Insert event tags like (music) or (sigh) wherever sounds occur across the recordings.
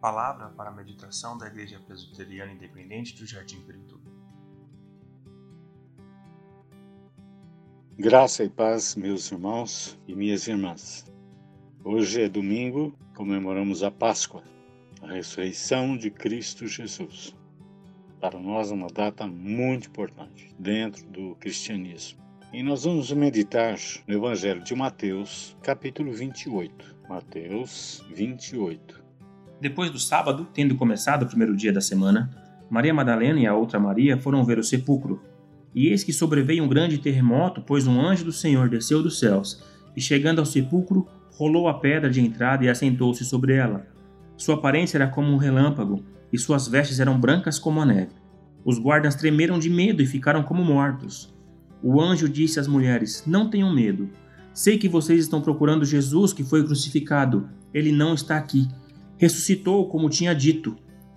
Palavra para a meditação da Igreja Presbiteriana Independente do Jardim Pirituba. Graça e paz, meus irmãos e minhas irmãs. Hoje é domingo, comemoramos a Páscoa, a ressurreição de Cristo Jesus. Para nós é uma data muito importante dentro do cristianismo. E nós vamos meditar no Evangelho de Mateus, capítulo 28. Mateus 28. Depois do sábado, tendo começado o primeiro dia da semana, Maria Madalena e a outra Maria foram ver o sepulcro. E eis que sobreveio um grande terremoto, pois um anjo do Senhor desceu dos céus, e chegando ao sepulcro, rolou a pedra de entrada e assentou-se sobre ela. Sua aparência era como um relâmpago, e suas vestes eram brancas como a neve. Os guardas tremeram de medo e ficaram como mortos. O anjo disse às mulheres: Não tenham medo. Sei que vocês estão procurando Jesus que foi crucificado. Ele não está aqui ressuscitou como tinha dito.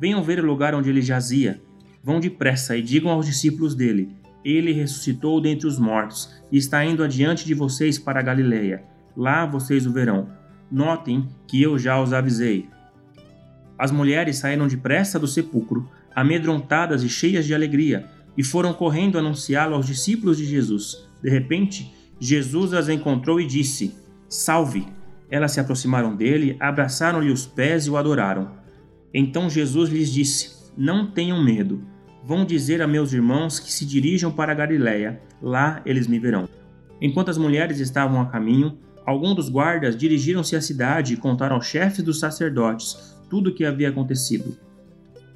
Venham ver o lugar onde ele jazia. Vão depressa e digam aos discípulos dele: Ele ressuscitou dentre os mortos e está indo adiante de vocês para a Galileia. Lá vocês o verão. Notem que eu já os avisei. As mulheres saíram depressa do sepulcro, amedrontadas e cheias de alegria, e foram correndo anunciá-lo aos discípulos de Jesus. De repente, Jesus as encontrou e disse: Salve! Elas se aproximaram dele, abraçaram-lhe os pés e o adoraram. Então Jesus lhes disse: Não tenham medo. Vão dizer a meus irmãos que se dirijam para a Galiléia, lá eles me verão. Enquanto as mulheres estavam a caminho, alguns dos guardas dirigiram-se à cidade e contaram aos chefes dos sacerdotes tudo o que havia acontecido.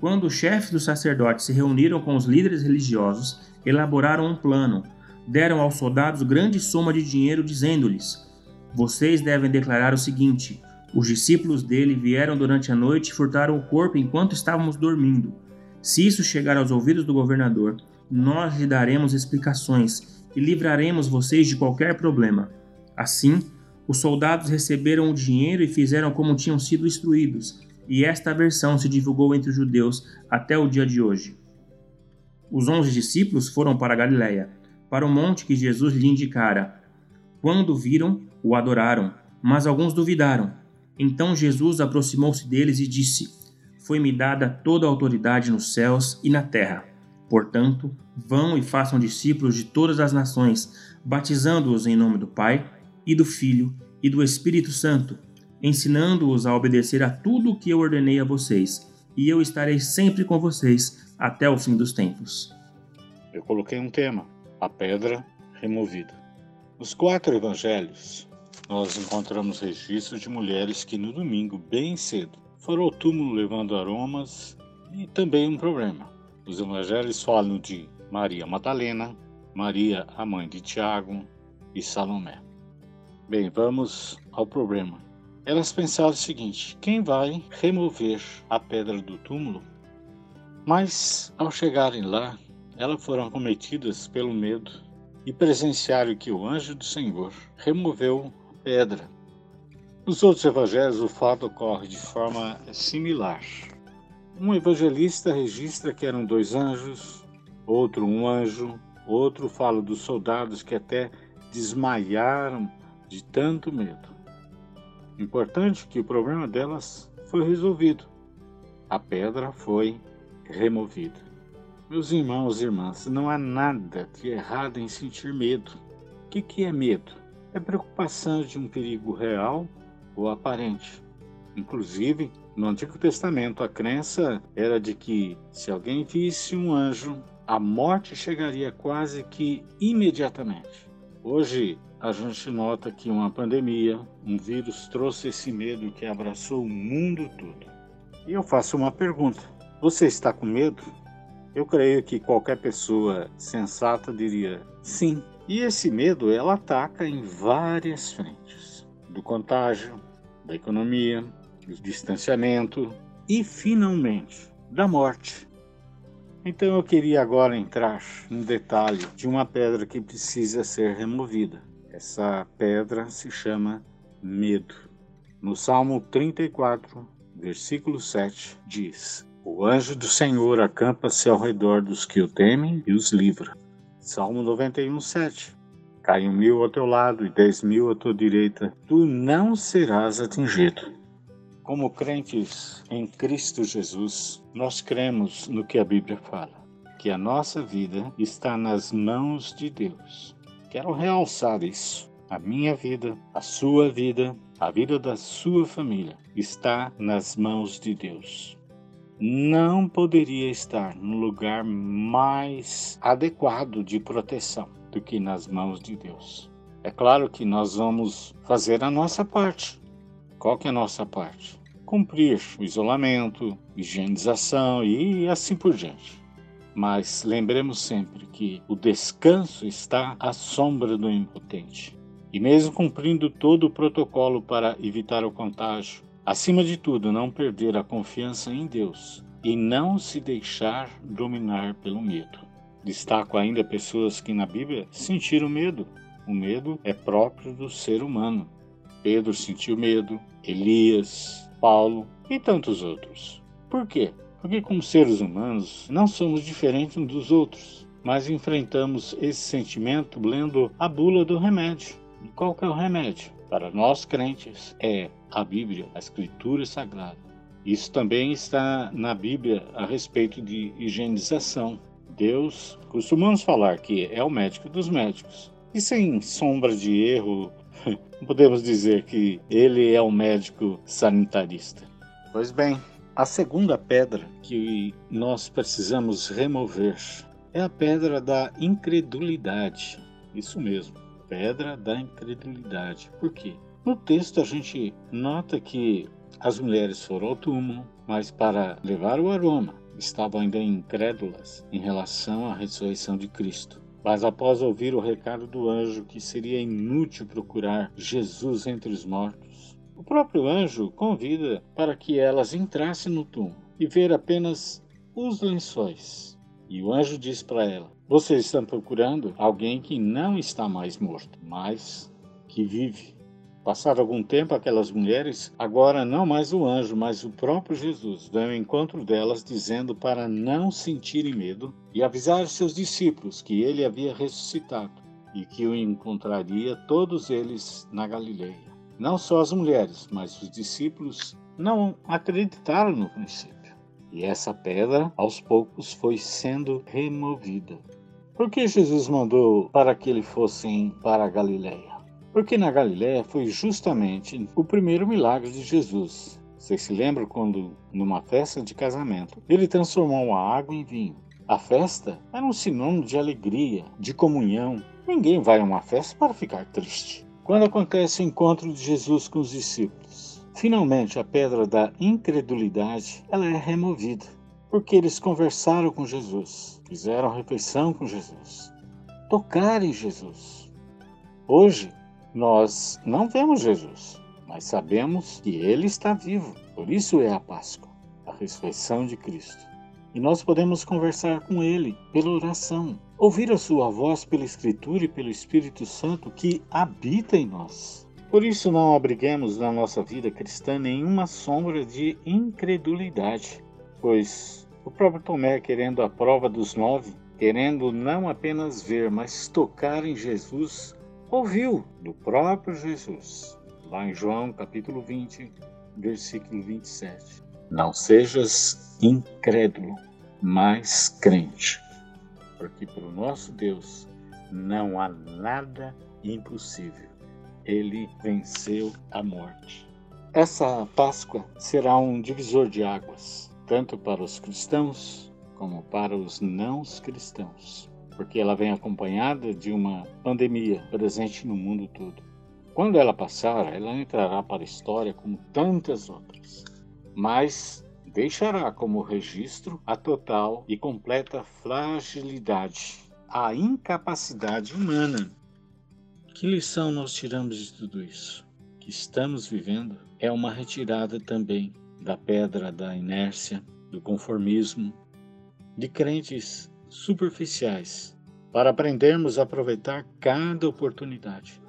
Quando os chefes dos sacerdotes se reuniram com os líderes religiosos, elaboraram um plano. Deram aos soldados grande soma de dinheiro, dizendo-lhes: vocês devem declarar o seguinte: os discípulos dele vieram durante a noite e furtaram o corpo enquanto estávamos dormindo. Se isso chegar aos ouvidos do governador, nós lhe daremos explicações e livraremos vocês de qualquer problema. Assim, os soldados receberam o dinheiro e fizeram como tinham sido instruídos, e esta versão se divulgou entre os judeus até o dia de hoje. Os onze discípulos foram para Galiléia, para o monte que Jesus lhe indicara. Quando viram, o adoraram, mas alguns duvidaram. Então Jesus aproximou-se deles e disse: Foi-me dada toda a autoridade nos céus e na terra. Portanto, vão e façam discípulos de todas as nações, batizando-os em nome do Pai, e do Filho, e do Espírito Santo, ensinando-os a obedecer a tudo o que eu ordenei a vocês, e eu estarei sempre com vocês até o fim dos tempos. Eu coloquei um tema: a pedra removida. Nos quatro evangelhos, nós encontramos registros de mulheres que no domingo, bem cedo, foram ao túmulo levando aromas e também um problema. Os evangelhos falam de Maria Madalena, Maria, a mãe de Tiago e Salomé. Bem, vamos ao problema. Elas pensaram o seguinte: quem vai remover a pedra do túmulo? Mas, ao chegarem lá, elas foram acometidas pelo medo e presenciaram que o anjo do Senhor removeu pedra. Nos outros evangelhos, o fato ocorre de forma similar. Um evangelista registra que eram dois anjos, outro um anjo, outro fala dos soldados que até desmaiaram de tanto medo. Importante que o problema delas foi resolvido. A pedra foi removida. Meus irmãos e irmãs, não há nada de errado em sentir medo. O que, que é medo? É preocupação de um perigo real ou aparente. Inclusive, no Antigo Testamento, a crença era de que se alguém visse um anjo, a morte chegaria quase que imediatamente. Hoje, a gente nota que uma pandemia, um vírus trouxe esse medo que abraçou o mundo todo. E eu faço uma pergunta: você está com medo? Eu creio que qualquer pessoa sensata diria sim. E esse medo ela ataca em várias frentes: do contágio, da economia, do distanciamento e, finalmente, da morte. Então eu queria agora entrar no detalhe de uma pedra que precisa ser removida. Essa pedra se chama medo. No Salmo 34, versículo 7, diz: O anjo do Senhor acampa-se ao redor dos que o temem e os livra. Salmo 91, 7. Caiam mil ao teu lado e dez mil à tua direita, tu não serás atingido. Como crentes em Cristo Jesus, nós cremos no que a Bíblia fala, que a nossa vida está nas mãos de Deus. Quero realçar isso. A minha vida, a sua vida, a vida da sua família está nas mãos de Deus. Não poderia estar no lugar mais adequado de proteção do que nas mãos de Deus. É claro que nós vamos fazer a nossa parte. Qual que é a nossa parte? Cumprir o isolamento, higienização e assim por diante. Mas lembremos sempre que o descanso está à sombra do impotente. E mesmo cumprindo todo o protocolo para evitar o contágio, acima de tudo, não perder a confiança em Deus e não se deixar dominar pelo medo. Destaco ainda pessoas que na Bíblia sentiram medo. O medo é próprio do ser humano. Pedro sentiu medo, Elias, Paulo e tantos outros. Por quê? Porque, como seres humanos, não somos diferentes uns dos outros, mas enfrentamos esse sentimento lendo a bula do remédio. E qual que é o remédio? Para nós crentes, é a Bíblia, a Escritura Sagrada. Isso também está na Bíblia a respeito de higienização. Deus, costumamos falar que é o médico dos médicos. E sem sombra de erro, (laughs) podemos dizer que ele é o médico sanitarista. Pois bem, a segunda pedra que nós precisamos remover é a pedra da incredulidade. Isso mesmo, pedra da incredulidade. Por quê? No texto a gente nota que as mulheres foram ao túmulo, mas para levar o aroma estavam ainda incrédulas em relação à ressurreição de Cristo. Mas após ouvir o recado do anjo que seria inútil procurar Jesus entre os mortos, o próprio anjo convida para que elas entrassem no túmulo e ver apenas os lençóis. E o anjo diz para ela: Vocês estão procurando alguém que não está mais morto, mas que vive. Passado algum tempo, aquelas mulheres, agora não mais o anjo, mas o próprio Jesus, ao encontro delas, dizendo para não sentirem medo e avisar seus discípulos que ele havia ressuscitado e que o encontraria todos eles na Galileia. Não só as mulheres, mas os discípulos não acreditaram no princípio. E essa pedra, aos poucos, foi sendo removida. Por que Jesus mandou para que eles fossem para a Galileia? Porque na Galiléia foi justamente o primeiro milagre de Jesus. Vocês se lembram quando, numa festa de casamento, ele transformou a água em vinho? A festa era um sinônimo de alegria, de comunhão. Ninguém vai a uma festa para ficar triste. Quando acontece o encontro de Jesus com os discípulos, finalmente a pedra da incredulidade ela é removida, porque eles conversaram com Jesus, fizeram refeição com Jesus, tocaram em Jesus. Hoje nós não vemos Jesus, mas sabemos que ele está vivo. Por isso é a Páscoa, a ressurreição de Cristo. E nós podemos conversar com ele pela oração, ouvir a sua voz pela Escritura e pelo Espírito Santo que habita em nós. Por isso não abriguemos na nossa vida cristã nenhuma sombra de incredulidade, pois o próprio Tomé, querendo a prova dos nove, querendo não apenas ver, mas tocar em Jesus, ouviu do próprio Jesus, lá em João capítulo 20, versículo 27. Não sejas incrédulo, mas crente, porque para o nosso Deus não há nada impossível. Ele venceu a morte. Essa Páscoa será um divisor de águas, tanto para os cristãos como para os não cristãos porque ela vem acompanhada de uma pandemia presente no mundo todo. Quando ela passar, ela entrará para a história como tantas outras, mas deixará como registro a total e completa fragilidade, a incapacidade humana. Que lição nós tiramos de tudo isso? Que estamos vivendo é uma retirada também da pedra da inércia, do conformismo, de crentes superficiais para aprendermos a aproveitar cada oportunidade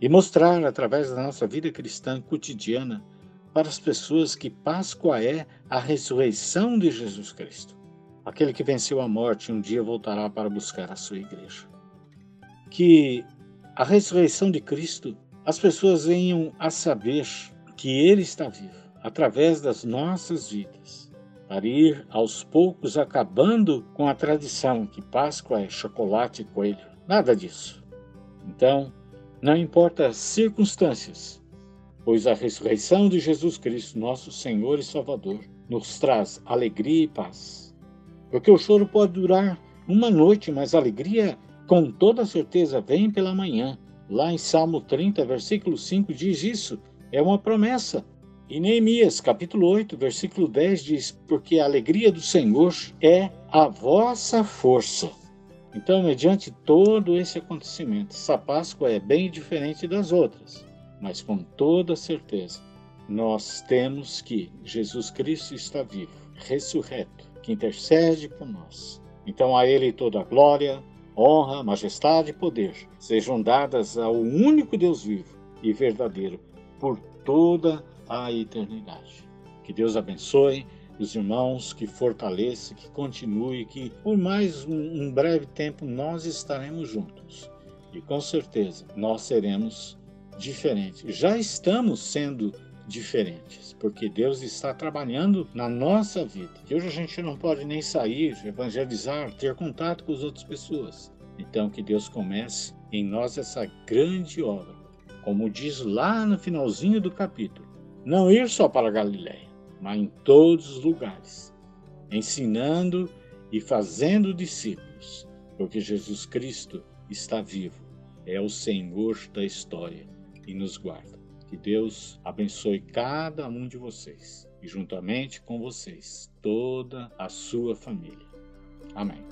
e mostrar através da nossa vida cristã cotidiana para as pessoas que Páscoa é a ressurreição de Jesus Cristo. Aquele que venceu a morte um dia voltará para buscar a sua igreja. Que a ressurreição de Cristo, as pessoas venham a saber que Ele está vivo através das nossas vidas, para ir aos poucos acabando com a tradição que Páscoa é chocolate e coelho. Nada disso. Então, não importa as circunstâncias, pois a ressurreição de Jesus Cristo, nosso Senhor e Salvador, nos traz alegria e paz. Porque o choro pode durar uma noite, mas a alegria, com toda certeza, vem pela manhã. Lá em Salmo 30, versículo 5, diz isso. É uma promessa. E Neemias, capítulo 8, versículo 10 diz: Porque a alegria do Senhor é a vossa força. Então, mediante todo esse acontecimento, essa Páscoa é bem diferente das outras, mas com toda certeza, nós temos que Jesus Cristo está vivo, ressurreto, que intercede por nós. Então, a Ele toda a glória, honra, majestade e poder sejam dadas ao único Deus vivo e verdadeiro por toda a eternidade. Que Deus abençoe os irmãos, que fortaleça, que continue, que por mais um, breve tempo nós estaremos juntos. E com certeza nós seremos diferentes. Já estamos sendo diferentes, porque Deus está trabalhando na nossa vida. Que hoje a gente não pode nem sair, evangelizar, ter contato com as outras pessoas. Então que Deus comece em nós essa grande obra. Como diz lá no finalzinho do capítulo, não ir só para Galiléia, mas em todos os lugares, ensinando e fazendo discípulos, porque Jesus Cristo está vivo, é o Senhor da história e nos guarda. Que Deus abençoe cada um de vocês e, juntamente com vocês, toda a sua família. Amém.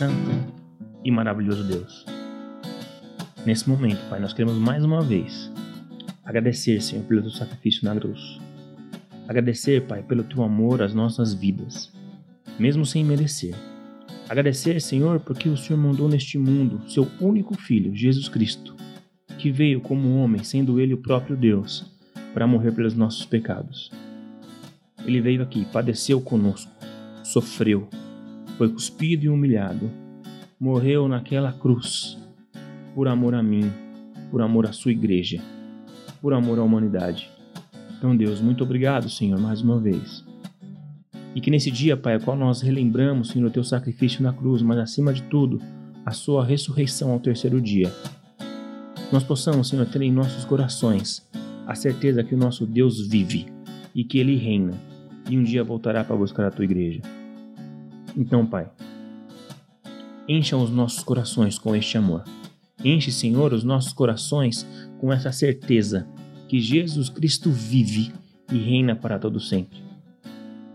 Santo e maravilhoso Deus. Nesse momento, Pai, nós queremos mais uma vez agradecer, Senhor, pelo teu sacrifício na cruz. Agradecer, Pai, pelo teu amor às nossas vidas, mesmo sem merecer. Agradecer, Senhor, porque o Senhor mandou neste mundo seu único filho, Jesus Cristo, que veio como homem, sendo ele o próprio Deus, para morrer pelos nossos pecados. Ele veio aqui, padeceu conosco, sofreu, foi cuspido e humilhado, morreu naquela cruz, por amor a mim, por amor à sua igreja, por amor à humanidade. Então, Deus, muito obrigado, Senhor, mais uma vez. E que nesse dia, Pai, a qual nós relembramos, Senhor, o teu sacrifício na cruz, mas acima de tudo, a sua ressurreição ao terceiro dia, nós possamos, Senhor, ter em nossos corações a certeza que o nosso Deus vive e que ele reina e um dia voltará para buscar a tua igreja. Então, Pai, encha os nossos corações com este amor. Enche, Senhor, os nossos corações com essa certeza que Jesus Cristo vive e reina para todo sempre.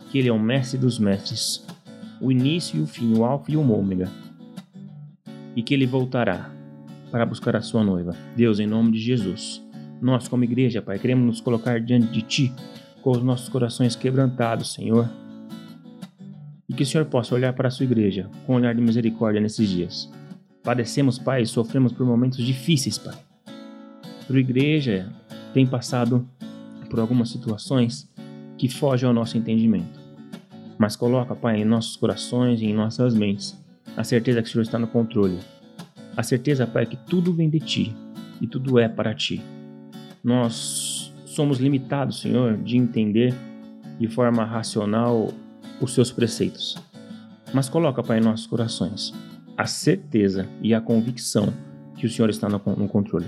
que Ele é o mestre dos mestres, o início e o fim, o alfa e o ômega, e que Ele voltará para buscar a sua noiva. Deus, em nome de Jesus, nós, como igreja, Pai, queremos nos colocar diante de Ti com os nossos corações quebrantados, Senhor. E que o Senhor possa olhar para a sua igreja com um olhar de misericórdia nesses dias. Padecemos, Pai, e sofremos por momentos difíceis, Pai. A igreja tem passado por algumas situações que fogem ao nosso entendimento. Mas coloca, Pai, em nossos corações e em nossas mentes a certeza que o Senhor está no controle. A certeza, Pai, que tudo vem de Ti e tudo é para Ti. Nós somos limitados, Senhor, de entender de forma racional os Seus preceitos. Mas coloca, Pai, em nossos corações a certeza e a convicção que o Senhor está no, no controle.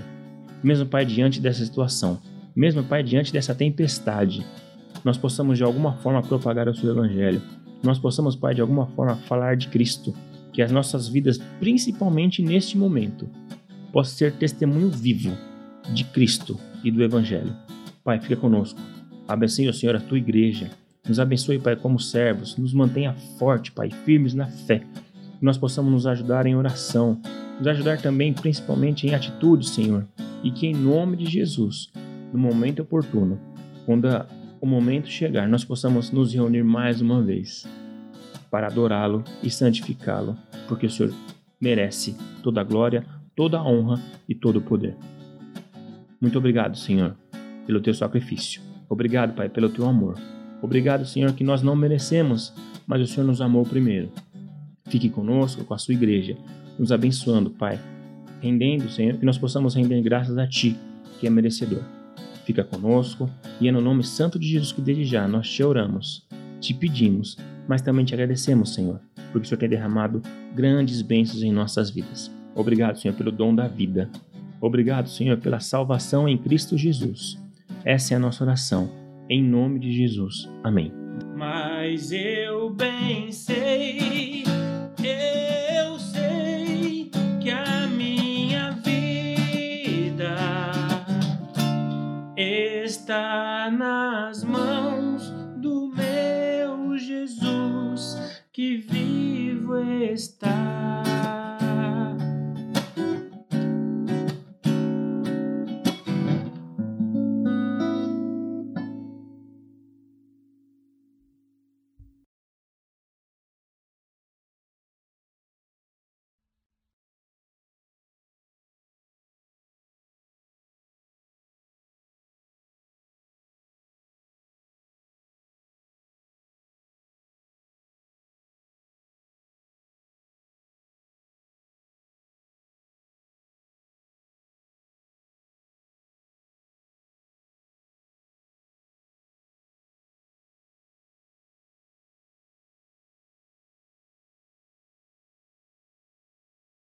Mesmo, Pai, diante dessa situação, mesmo, Pai, diante dessa tempestade, nós possamos de alguma forma propagar o Seu Evangelho. Nós possamos, Pai, de alguma forma falar de Cristo. Que as nossas vidas, principalmente neste momento, possam ser testemunho vivo de Cristo e do Evangelho. Pai, fica conosco. Abençoe, Senhor, a tua igreja. Nos abençoe, Pai, como servos. Nos mantenha forte, Pai, firmes na fé. Que nós possamos nos ajudar em oração. Nos ajudar também, principalmente, em atitudes, Senhor. E que, em nome de Jesus, no momento oportuno, quando o momento chegar, nós possamos nos reunir mais uma vez para adorá-lo e santificá-lo, porque o Senhor merece toda a glória, toda a honra e todo o poder. Muito obrigado, Senhor, pelo teu sacrifício. Obrigado, Pai, pelo teu amor. Obrigado, Senhor, que nós não merecemos, mas o Senhor nos amou primeiro. Fique conosco, com a sua igreja, nos abençoando, Pai, rendendo, Senhor, que nós possamos render graças a Ti, que é merecedor. Fica conosco e é no nome santo de Jesus que desde já nós te oramos, te pedimos, mas também te agradecemos, Senhor, porque o Senhor tem derramado grandes bênçãos em nossas vidas. Obrigado, Senhor, pelo dom da vida. Obrigado, Senhor, pela salvação em Cristo Jesus. Essa é a nossa oração. Em nome de Jesus. Amém. Mas eu bem sei